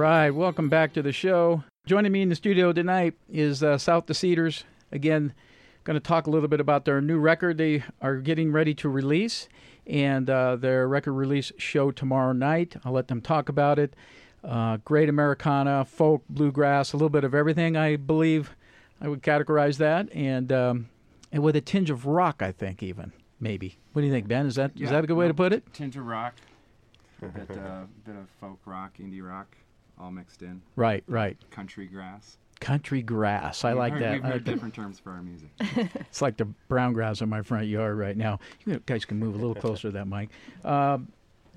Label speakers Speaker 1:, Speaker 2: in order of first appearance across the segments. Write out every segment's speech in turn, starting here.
Speaker 1: right, welcome back to the show. Joining me in the studio tonight is uh, South to Cedars. Again, going to talk a little bit about their new record they are getting ready to release and uh, their record release show tomorrow night. I'll let them talk about it. Uh, great Americana, folk, bluegrass, a little bit of everything, I believe I would categorize that. And, um, and with a tinge of rock, I think, even, maybe. What do you think, Ben? Is that, is
Speaker 2: Yeah,
Speaker 1: that a good way to put it?
Speaker 2: Tinge of rock, a bit, uh, bit of folk rock, indie rock, all mixed in.
Speaker 1: Right, right.
Speaker 2: Country grass.
Speaker 1: Country grass. I
Speaker 2: We've
Speaker 1: like
Speaker 2: heard-
Speaker 1: that.
Speaker 2: We've heard different terms for our music.
Speaker 1: It's like the brown grass in my front yard right now. You guys can move a little closer to that mic. Um,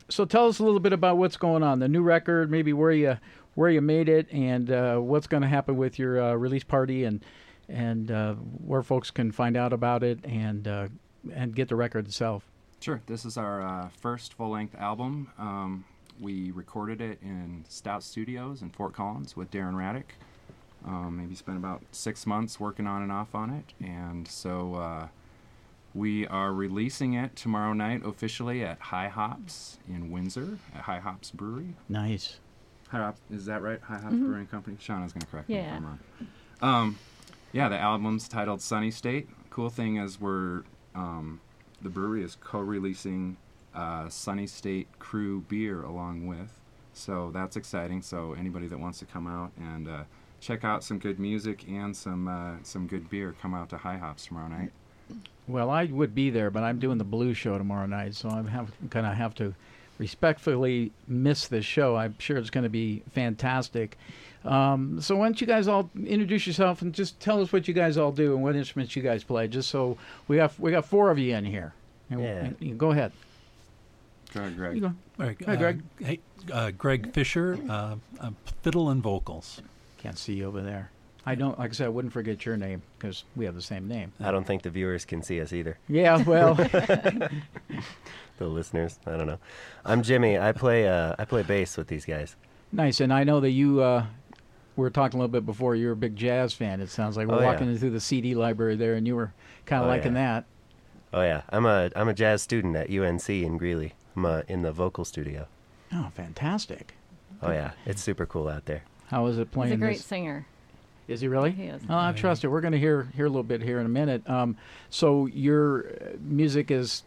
Speaker 1: so tell us a little bit about what's going on. The new record, maybe where you where you made it, and uh, what's going to happen with your uh, release party, and and uh, where folks can find out about it and uh, and get the record itself.
Speaker 2: Sure. This is our uh, first full length album. Um, we recorded it in Stout Studios in Fort Collins with Darren Raddick. Um, maybe spent about six months working on and off on it. And so uh, we are releasing it tomorrow night officially at High Hops in Windsor, at High Hops Brewery.
Speaker 1: Nice.
Speaker 2: High Hops, is that right? High Hops Brewing Company? Shauna's going to correct me if
Speaker 3: Yeah.
Speaker 2: I'm wrong. Um, yeah, the album's titled Sunny State. Cool thing is we're um, the brewery is co-releasing uh, Sunny State Crew beer along with, so that's exciting. So anybody that wants to come out and uh, check out some good music and some uh, some good beer, come out to High Hops tomorrow night.
Speaker 1: Well, I would be there, but I'm doing the blues show tomorrow night, so I'm have, going to have to respectfully miss this show. I'm sure it's going to be fantastic. Um, so why don't you guys all introduce yourself and just tell us what you guys all do and what instruments you guys play, just so we got we got four of you in here. And,
Speaker 4: Yeah.
Speaker 1: and you go ahead.
Speaker 2: Go Greg.
Speaker 1: Go.
Speaker 5: All right,
Speaker 1: Hi,
Speaker 5: uh,
Speaker 1: Greg.
Speaker 5: Hey, uh, Greg Fisher, uh, uh, fiddle and vocals.
Speaker 1: Can't see you over there. I don't. Like I said, I wouldn't forget your name because we have the same name.
Speaker 4: I don't think the viewers can see us either.
Speaker 1: Yeah. Well.
Speaker 4: The listeners, I don't know. I'm Jimmy. I play uh, I play bass with these guys.
Speaker 1: Nice, and I know that you uh, we were talking a little bit before. You're a big jazz fan. It sounds like we're
Speaker 4: Oh, yeah.
Speaker 1: walking through the CD library there, and you were kind of
Speaker 4: Oh,
Speaker 1: liking
Speaker 4: yeah.
Speaker 1: that.
Speaker 4: Oh yeah, I'm a I'm a jazz student at UNC in Greeley. I'm uh, in the vocal studio.
Speaker 1: Oh, fantastic!
Speaker 4: Oh yeah, it's super cool out there.
Speaker 1: How is it playing?
Speaker 3: He's a great
Speaker 1: this?
Speaker 3: singer.
Speaker 1: Is he really?
Speaker 3: He is.
Speaker 1: Oh, I trust it. We're going to hear hear a little bit here in a minute. Um, so your uh, music is?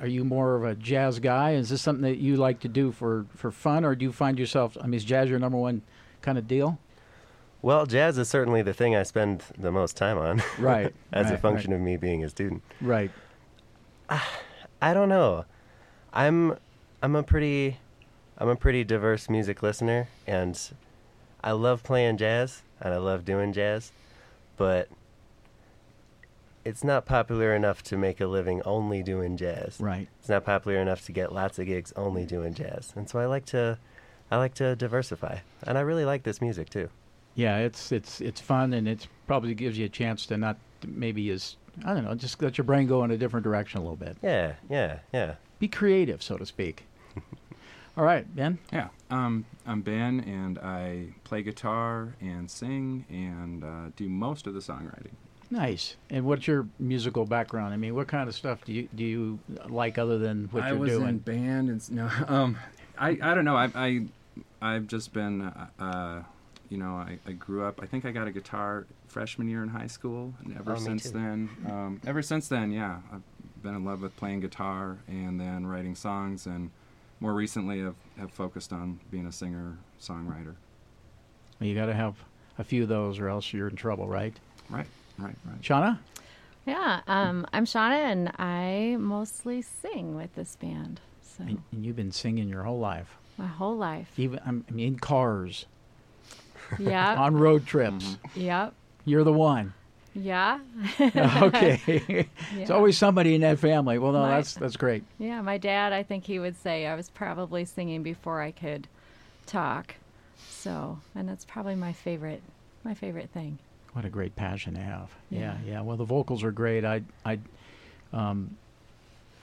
Speaker 1: Are you more of a jazz guy? Is this something that you like to do for for fun, or do you find yourself? I mean, is jazz your number one kind of deal?
Speaker 4: Well, jazz is certainly the thing I spend the most time on.
Speaker 1: Right,
Speaker 4: as a function
Speaker 1: right.
Speaker 4: of me being a student.
Speaker 1: Right.
Speaker 4: I don't know. I'm I'm a pretty I'm a pretty diverse music listener and I love playing jazz and I love doing jazz, but it's not popular enough to make a living only doing jazz.
Speaker 1: Right.
Speaker 4: It's not popular enough to get lots of gigs only doing jazz. And so I like to I like to diversify. And I really like this music too.
Speaker 1: Yeah, it's it's it's fun, and it probably gives you a chance to not maybe as I don't know, just let your brain go in a different direction a little bit.
Speaker 4: Yeah, yeah, yeah.
Speaker 1: Be creative, so to speak. All right, Ben.
Speaker 2: Yeah, um, I'm Ben, and I play guitar and sing and uh, do most of the songwriting.
Speaker 1: Nice. And what's your musical background? I mean, what kind of stuff do you do you like other than what
Speaker 2: I
Speaker 1: you're doing?
Speaker 2: I was
Speaker 1: doing?
Speaker 2: in band and no, um, I I don't know. I I I've just been, uh, uh, you know, I, I grew up. I think I got a guitar freshman year in high school, and ever
Speaker 4: Oh,
Speaker 2: since then, um, ever since then, yeah, I've been in love with playing guitar and then writing songs, and more recently, I've have focused on being a singer songwriter.
Speaker 1: You got to have a few of those, or else you're in trouble, right?
Speaker 2: Right, right, right.
Speaker 1: Shauna.
Speaker 3: Yeah, um, I'm Shauna, and I mostly sing with this band. So
Speaker 1: And, and you've been singing your whole life,
Speaker 3: my whole life.
Speaker 1: even I'm- I mean, in cars,
Speaker 3: Yeah.
Speaker 1: on road trips.
Speaker 3: Yep.
Speaker 1: You're the one.
Speaker 3: Yeah.
Speaker 1: okay. It's always somebody in that family. Well, no,
Speaker 3: My-
Speaker 1: that's that's great.
Speaker 3: Yeah, my dad, I think he would say I was probably singing before I could talk. So, and that's probably my favorite, my favorite thing.
Speaker 1: What a great passion to have. Yeah,
Speaker 3: Yeah.
Speaker 1: yeah. Well, the vocals are great. I I um,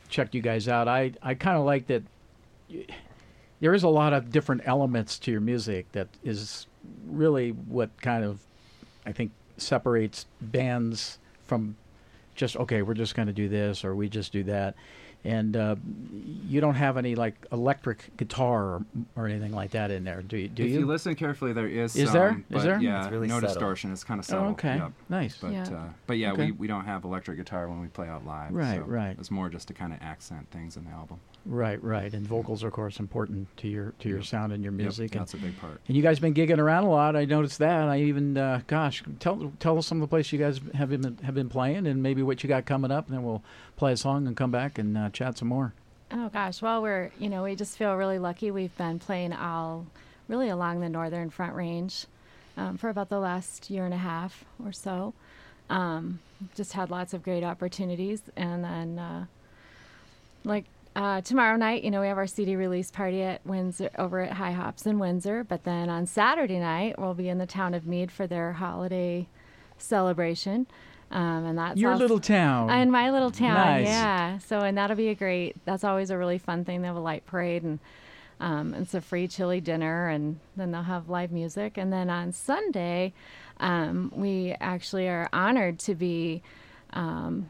Speaker 1: checked you guys out. I I kind of like that. There is a lot of different elements to your music that is really what kind of I think separates bands from just okay, we're just going to do this or we just do that, and uh, you don't have any like electric guitar or, or anything like that in there, do you? Do
Speaker 2: if
Speaker 1: you?
Speaker 2: you listen carefully, there is.
Speaker 1: Is
Speaker 2: some,
Speaker 1: there? Is there?
Speaker 2: Yeah,
Speaker 4: It's really
Speaker 2: no
Speaker 4: subtle.
Speaker 2: distortion. It's kind of subtle.
Speaker 1: oh,
Speaker 2: subtle.
Speaker 1: okay,
Speaker 2: Yep.
Speaker 1: nice.
Speaker 2: But
Speaker 3: Yeah.
Speaker 2: uh, but yeah,
Speaker 1: Okay.
Speaker 2: we, we don't have electric guitar when we play out live.
Speaker 1: Right,
Speaker 2: so
Speaker 1: right.
Speaker 2: It's more just to kind of accent things in the album.
Speaker 1: Right, right, and vocals, are, of course, important to your to your
Speaker 2: Yep.
Speaker 1: sound and your
Speaker 2: Yep,
Speaker 1: music. and,
Speaker 2: that's a big part.
Speaker 1: and you guys been gigging around a lot. I noticed that. I even, uh, gosh, tell tell us some of the places you guys have been have been playing, and maybe what you got coming up, and then we'll play a song and come back and uh, chat some more.
Speaker 3: Oh gosh, well we're you know we just feel really lucky. We've been playing all really along the northern Front Range um, for about the last year and a half or so. Um, just had lots of great opportunities, and then uh, like uh, tomorrow night, you know, we have our CD release party at Windsor over at High Hops in Windsor. But then on Saturday night, we'll be in the town of Mead for their holiday celebration, um, and that's
Speaker 1: Your
Speaker 3: also-
Speaker 1: little town.
Speaker 3: in my little town,
Speaker 1: Nice.
Speaker 3: yeah. So, and that'll be a great. That's always a really fun thing. They have a light parade and um, it's a free chili dinner, and then they'll have live music. And then on Sunday, um, we actually are honored to be um,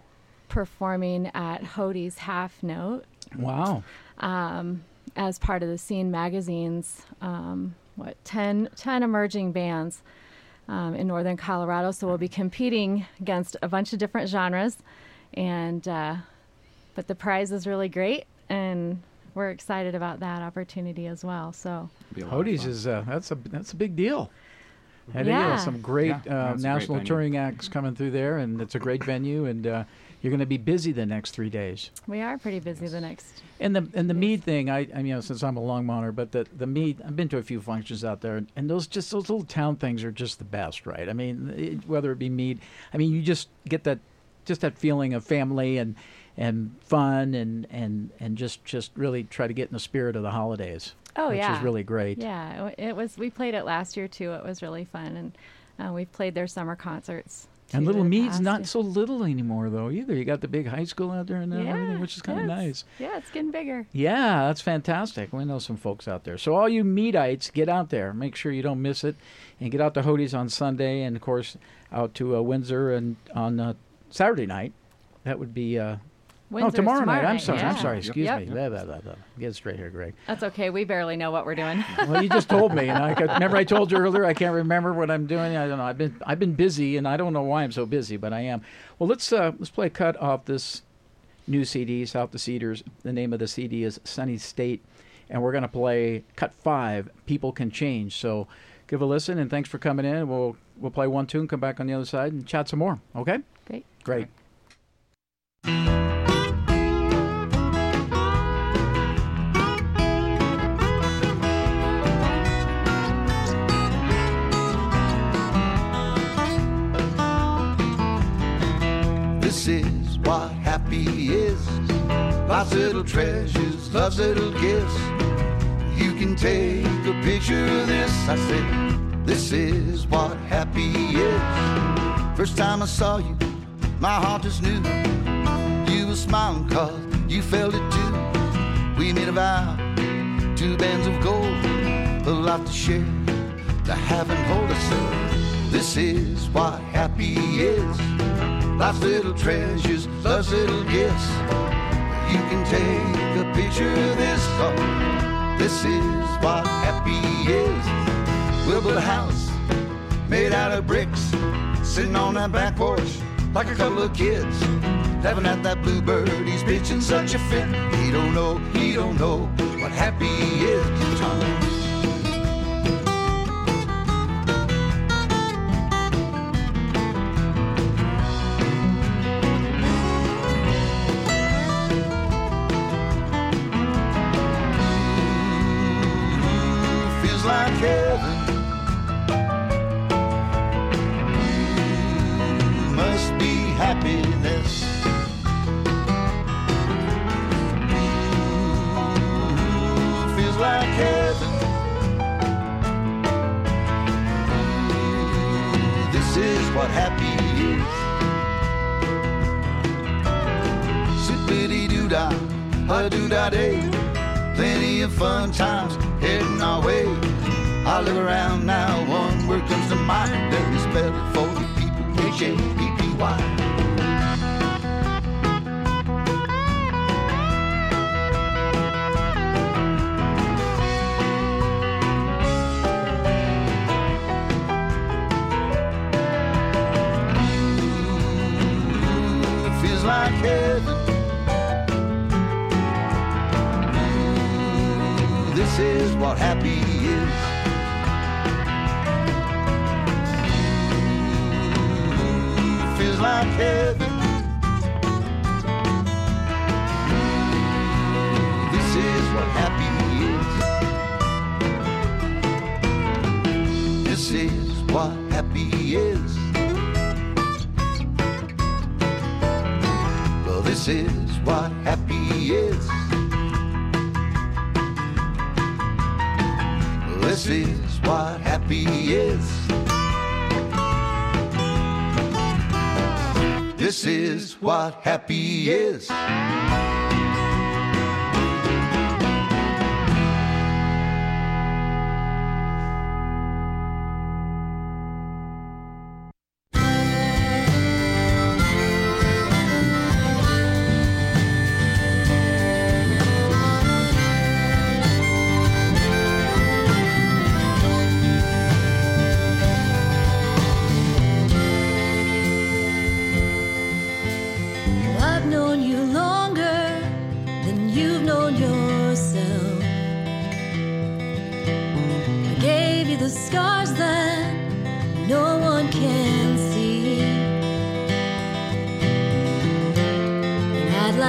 Speaker 3: performing at Hodi's Half Note
Speaker 1: wow.
Speaker 3: um, as part of the Scene Magazine's um, what 10, 10 emerging bands um, in northern Colorado. So we'll be competing against a bunch of different genres, and uh, but the prize is really great, and we're excited about that opportunity as well. So
Speaker 2: Be a lot of
Speaker 1: Hodi's
Speaker 2: fun.
Speaker 1: is uh, that's a that's a big deal. And
Speaker 3: Yeah.
Speaker 1: yeah, some great
Speaker 2: Yeah,
Speaker 1: uh,
Speaker 2: yeah, it's a great
Speaker 1: national touring acts coming through there, and it's a great venue, and uh, you're going to be busy the next three days.
Speaker 3: we are pretty busy the next.
Speaker 1: And the and the mead thing, I, I mean, you know, since I'm a long Longmonter, but the the mead, I've been to a few functions out there, and those just those little town things are just the best, right? I mean, it, whether it be mead, I mean, you just get that just that feeling of family and and fun and and and just just really try to get in the spirit of the holidays.
Speaker 3: Oh
Speaker 1: which
Speaker 3: yeah, which
Speaker 1: is really great.
Speaker 3: Yeah, it, it was. We played it last year too. It was really fun, and uh, we've played their summer concerts.
Speaker 1: And Little Mead's not so little anymore, though, either. You got the big high school out there and and everything, which is kind of nice.
Speaker 3: Yeah, it's getting bigger.
Speaker 1: Yeah, that's fantastic. We know some folks out there. So, all you Meadites, get out there. Make sure you don't miss it. And get out to Hodi's on Sunday, and of course, out to uh, Windsor and on uh, Saturday night. That would be. Uh, oh,
Speaker 3: Windsor's
Speaker 1: tomorrow, night. I'm sorry. I'm sorry. Excuse
Speaker 3: Yep.
Speaker 1: me. Blah, blah, blah, blah. Get straight here, Greg.
Speaker 3: That's okay. We barely know what we're doing.
Speaker 1: Well, you just told me, and I could, remember I told you earlier. I can't remember what I'm doing. I don't know. I've been I've been busy, and I don't know why I'm so busy, but I am. Well, let's uh, let's play a cut off this new CD, South to Cedars. The name of the CD is Sunny State, and we're gonna play cut five. People can change. So, give a listen, and thanks for coming in. We'll we'll play one tune, come back on the other side, and chat some more. Okay?
Speaker 3: Great.
Speaker 1: Great.
Speaker 6: This is. Life's little treasures, love's little gifts. You can take a picture of this. I said, This is what happy is. First time I saw you, my heart just knew you were smiling cause you felt it too. We made a vow, two bands of gold, a life to share, to have and hold us. This is what happy is. Life's little treasures, love's little gifts. You can take a picture of this. Oh, this is what happy is. We'll build a house made out of bricks, sitting on that back porch like a couple of kids. Laughing at that bluebird, he's pitching such a fit. He don't know, he don't know what happy is. happy is. This is what happy is.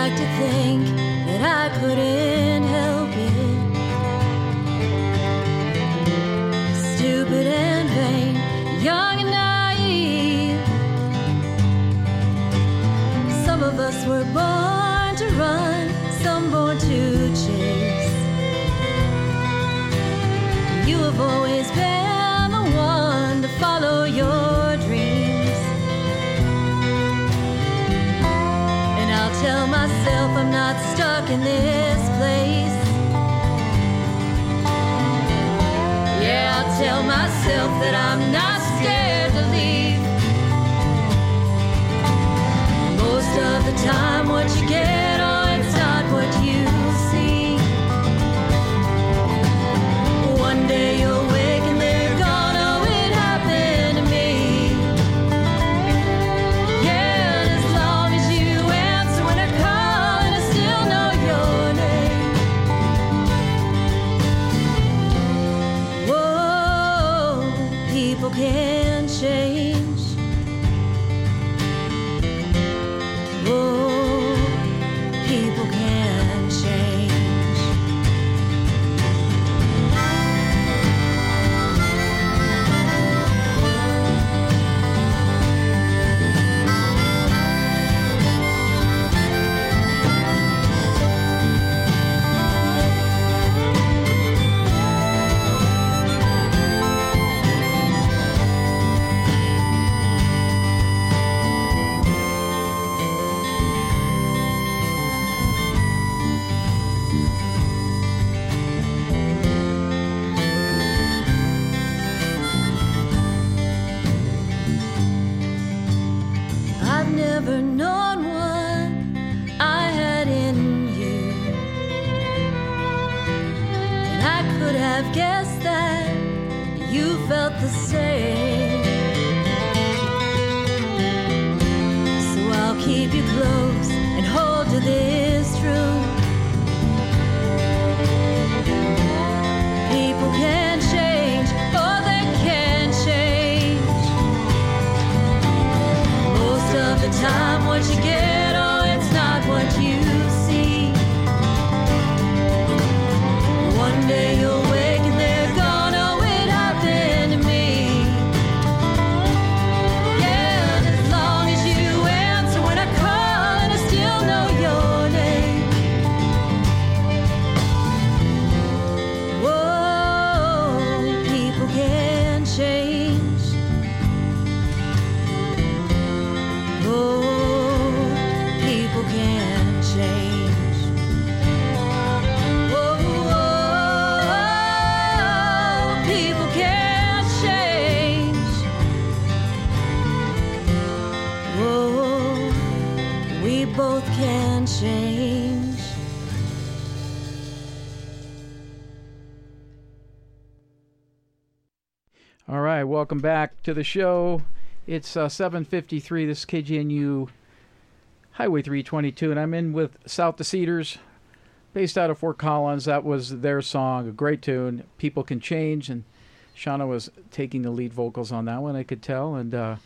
Speaker 6: like
Speaker 7: to think that I couldn't help it. Stupid and vain, young and naive. Some of us were born to run, some born to chase. You have always been. in this place. Yeah, I'll tell myself that I'm not scared to leave. Most of the time, what you
Speaker 1: All right, welcome back to the show. It's uh, 7:53. This is KGNU Highway 322, and I'm in with South to Cedars, based out of Fort Collins. That was their song, a great tune. People can change, and Shauna was taking the lead vocals on that one. I could tell, and uh,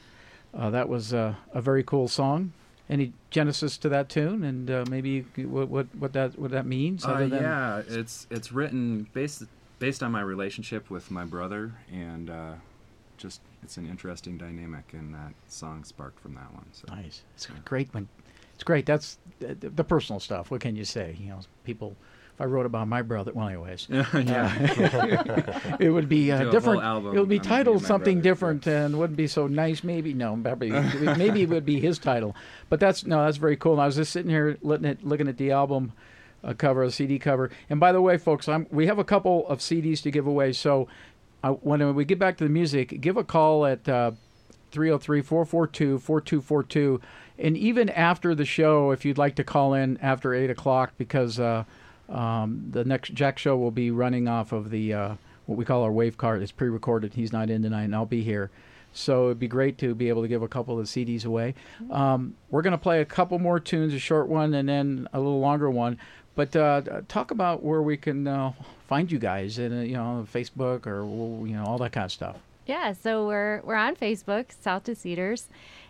Speaker 1: uh, that was uh, a very cool song any genesis to that tune and uh, maybe what, what what that what that means
Speaker 2: uh, yeah it's it's written based based on my relationship with my brother, and uh, just it's an interesting dynamic, and that song sparked from that one. So
Speaker 1: Nice. It's great when it's great. That's the, the personal stuff. What can you say? You know, people. If I wrote about my brother, well, anyways,
Speaker 2: yeah,
Speaker 1: it would be uh, different.
Speaker 2: album
Speaker 1: It would be
Speaker 2: me
Speaker 1: titled something
Speaker 2: brother, yeah.
Speaker 1: different and wouldn't be so nice. Maybe no, maybe maybe it would be his title. But that's no, that's very cool. And I was just sitting here looking at looking at the album uh, cover, a CD cover. And by the way, folks, I'm, we have a couple of CDs to give away. So uh, when we get back to the music, give a call at. Uh, 303-442-4242 and even after the show if you'd like to call in after 8 o'clock because uh, um, the next jack show will be running off of the uh, what we call our wave card it's pre-recorded he's not in tonight and i'll be here so it'd be great to be able to give a couple of cds away um, we're going to play a couple more tunes a short one and then a little longer one but uh, talk about where we can uh, find you guys and uh, you know facebook or you know all that kind of stuff
Speaker 3: Yeah, so we're we're on Facebook, South to Cedars,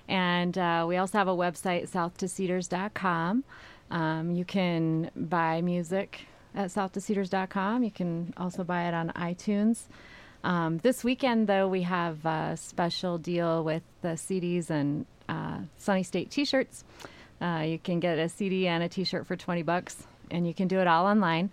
Speaker 3: and uh, we also have a website, southtocedars.com. Um, you can buy music at southtocedars.com. You can also buy it on iTunes. Um, this weekend, though, we have a special deal with the CDs and uh, Sunny State T-shirts. Uh, you can get a CD and a T-shirt for 20 bucks, and you can do it all online.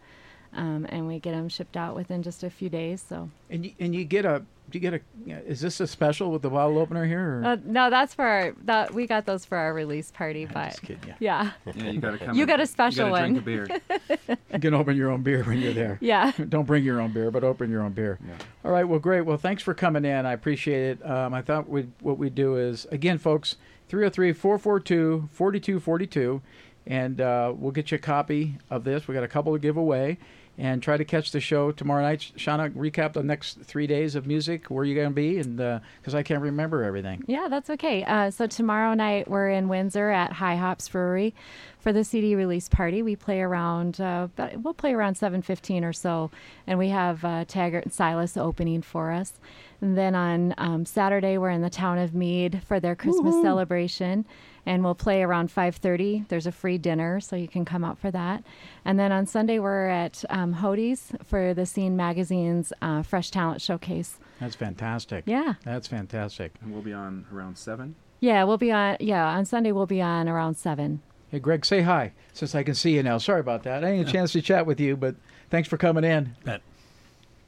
Speaker 3: Um, and we get them shipped out within just a few days. So
Speaker 1: And you, and you get a do you get a is this a special with the bottle opener here? Or?
Speaker 3: Uh, no, that's for our, that we got those for our release party,
Speaker 1: I'm
Speaker 3: but
Speaker 1: just kidding. Yeah.
Speaker 3: yeah,
Speaker 2: yeah, you gotta come.
Speaker 3: You
Speaker 2: and-
Speaker 3: got a special
Speaker 2: you gotta
Speaker 3: one.
Speaker 2: Drink a beer.
Speaker 1: You can open your own beer when you're there.
Speaker 3: yeah.
Speaker 1: Don't bring your own beer, but open your own beer.
Speaker 2: Yeah.
Speaker 1: All right. Well, great. Well, thanks for coming in. I appreciate it. Um, I thought we'd, what we'd do is, again, folks, 303 442 4242, and uh, we'll get you a copy of this. we got a couple to give away. And try to catch the show tomorrow night. Shauna, recap the next three days of music, where you going to be, and because I can't remember everything.
Speaker 3: Yeah, that's okay. Uh, so tomorrow night we're in Windsor at High Hops Brewery for the CD release party. We play around, uh, but we'll play around seven fifteen or so, and we have uh, Taggart and Silas opening for us. And then on um, Saturday we're in the town of Mead for their Christmas celebration, and we'll play around five thirty. There's a free dinner, so you can come out for that. And then on Sunday we're at um, Hodi's for the Scene Magazine's uh, Fresh Talent Showcase.
Speaker 1: That's fantastic.
Speaker 3: Yeah.
Speaker 1: That's fantastic.
Speaker 2: And we'll be on around seven.
Speaker 3: Yeah, we'll be on. Yeah, on Sunday we'll be on around seven.
Speaker 1: Hey, Greg, say hi since I can see you now. Sorry about that. I didn't get a chance to chat with you, but thanks for coming in.
Speaker 5: Bet.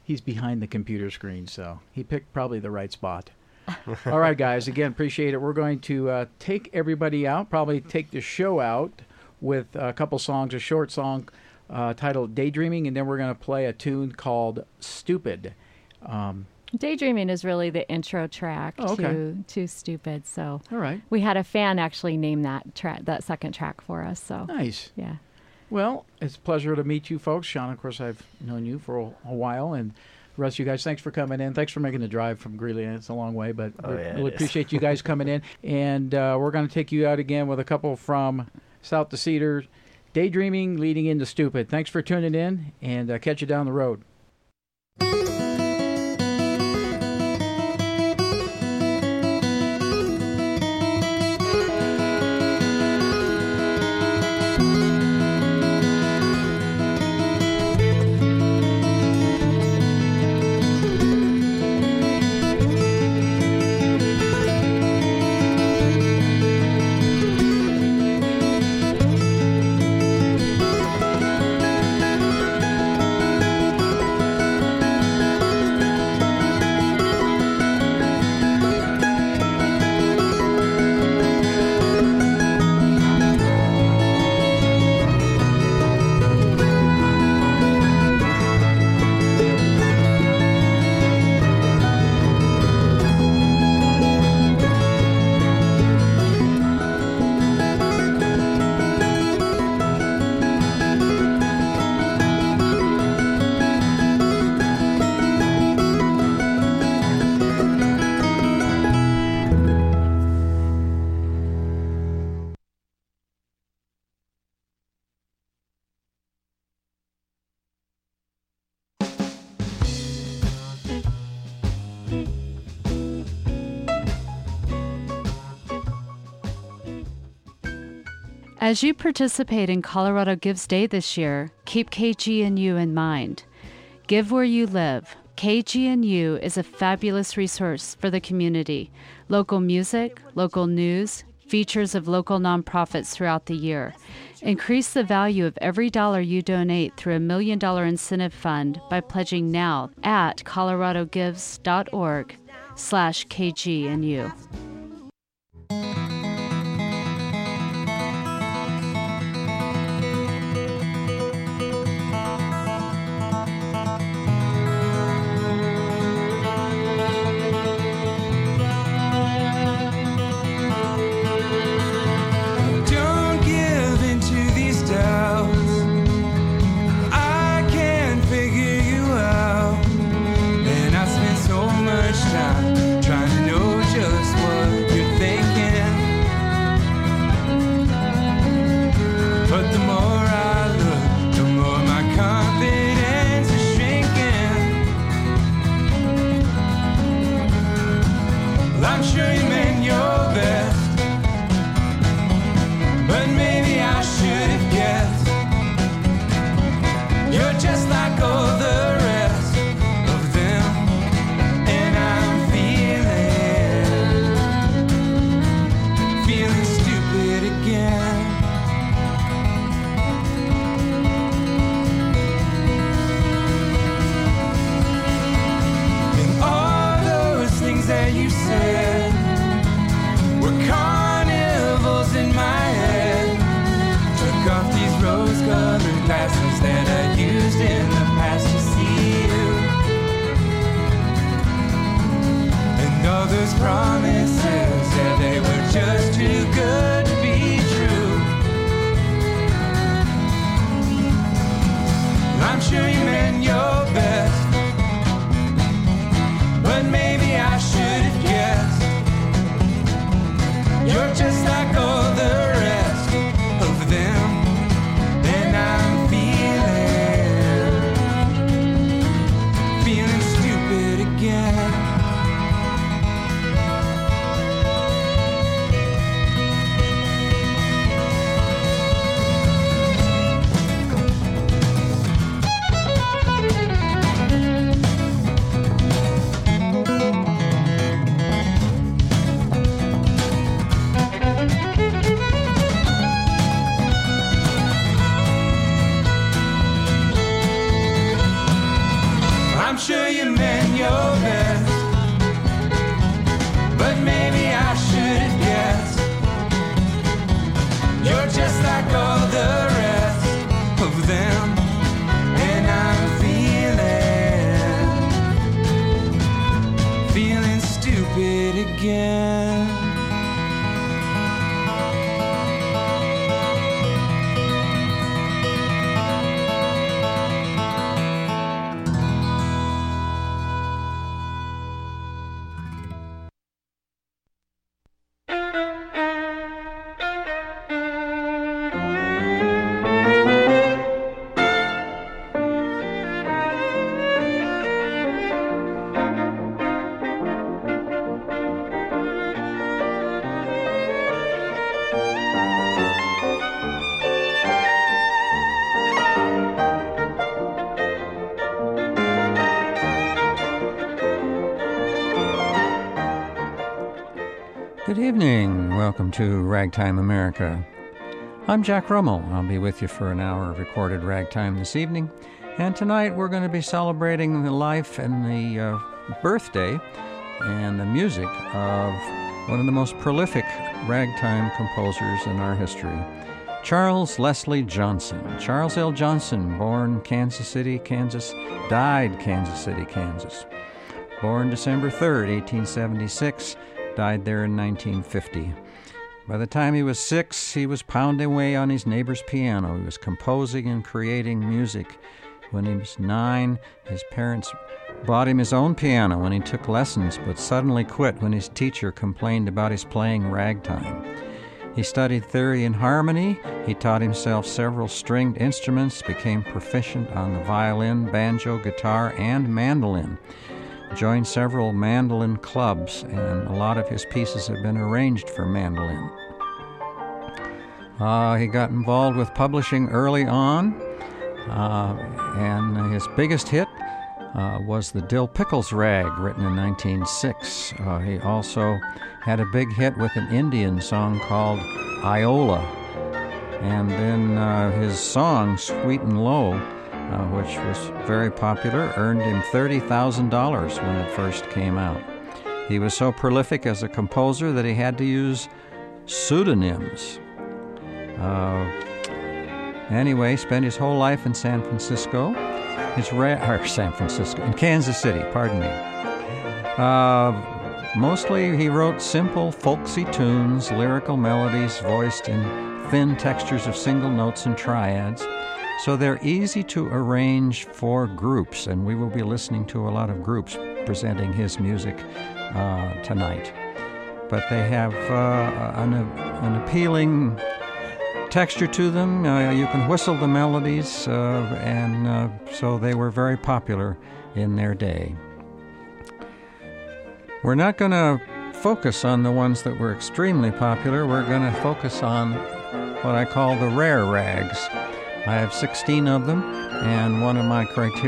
Speaker 1: He's behind the computer screen, so he picked probably the right spot. All right, guys. Again, appreciate it. We're going to uh, take everybody out, probably take the show out with a couple songs, a short song uh, titled Daydreaming, and then we're going to play a tune called Stupid. Um,
Speaker 3: Daydreaming is really the intro track
Speaker 1: Oh, okay.
Speaker 3: to to Stupid. So
Speaker 1: all right.
Speaker 3: we had a fan actually name that track, that second track for us. So
Speaker 1: Nice.
Speaker 3: yeah,
Speaker 1: Well, it's a pleasure to meet you folks. Sean, of course, I've known you for a, a while, and of you guys, thanks for coming in. Thanks for making the drive from Greeley. It's a long way, but
Speaker 4: Oh,
Speaker 1: we
Speaker 4: yeah,
Speaker 1: really
Speaker 4: is.
Speaker 1: appreciate you guys coming in. And uh, we're going to take you out again with a couple from South to Cedar, Daydreaming leading into Stupid. Thanks for tuning in, and uh, catch you down the road.
Speaker 8: As you participate in Colorado Gives Day this year, keep KGNU in mind. Give where you live. KGNU is a fabulous resource for the community. Local music, local news, features of local nonprofits throughout the year. Increase the value of every dollar you donate through a million dollar incentive fund by pledging now at coloradogives.org slash KGNU.
Speaker 9: Good evening. Welcome to Ragtime America. I'm Jack Rummel. I'll be with you for an hour of recorded ragtime this evening. And tonight we're going to be celebrating the life and the uh, birthday and the music of one of the most prolific ragtime composers in our history, Charles Leslie Johnson. Charles L. Johnson, born Kansas City, Kansas, died Kansas City, Kansas. Born December 3rd, 1876, died there in 1950. By the time he was six, he was pounding away on his neighbor's piano. He was composing and creating music. When he was nine, his parents bought him his own piano when he took lessons, but suddenly quit when his teacher complained about his playing ragtime. He studied theory and harmony. He taught himself several stringed instruments, became proficient on the violin, banjo, guitar, and mandolin. Joined several mandolin clubs, and a lot of his pieces have been arranged for mandolin. Uh, he got involved with publishing early on, uh, and his biggest hit uh, was the Dill Pickles Rag, written in 1906. Uh, he also had a big hit with an Indian song called Iola. And then uh, his song, Sweet and Low, uh, which was very popular, earned him $30,000 when it first came out. He was so prolific as a composer that he had to use pseudonyms. Uh, anyway, spent his whole life in San Francisco. His ra- or San Francisco, in Kansas City, pardon me. Uh, mostly he wrote simple, folksy tunes, lyrical melodies voiced in thin textures of single notes and triads. So they're easy to arrange for groups, and we will be listening to a lot of groups presenting his music uh, tonight. But they have uh, an, an appealing texture to them. Uh, you can whistle the melodies, uh, and uh, so they were very popular in their day. We're not going to focus on the ones that were extremely popular. We're going to focus on what I call the rare rags. I have 16 of them, and one of my criteria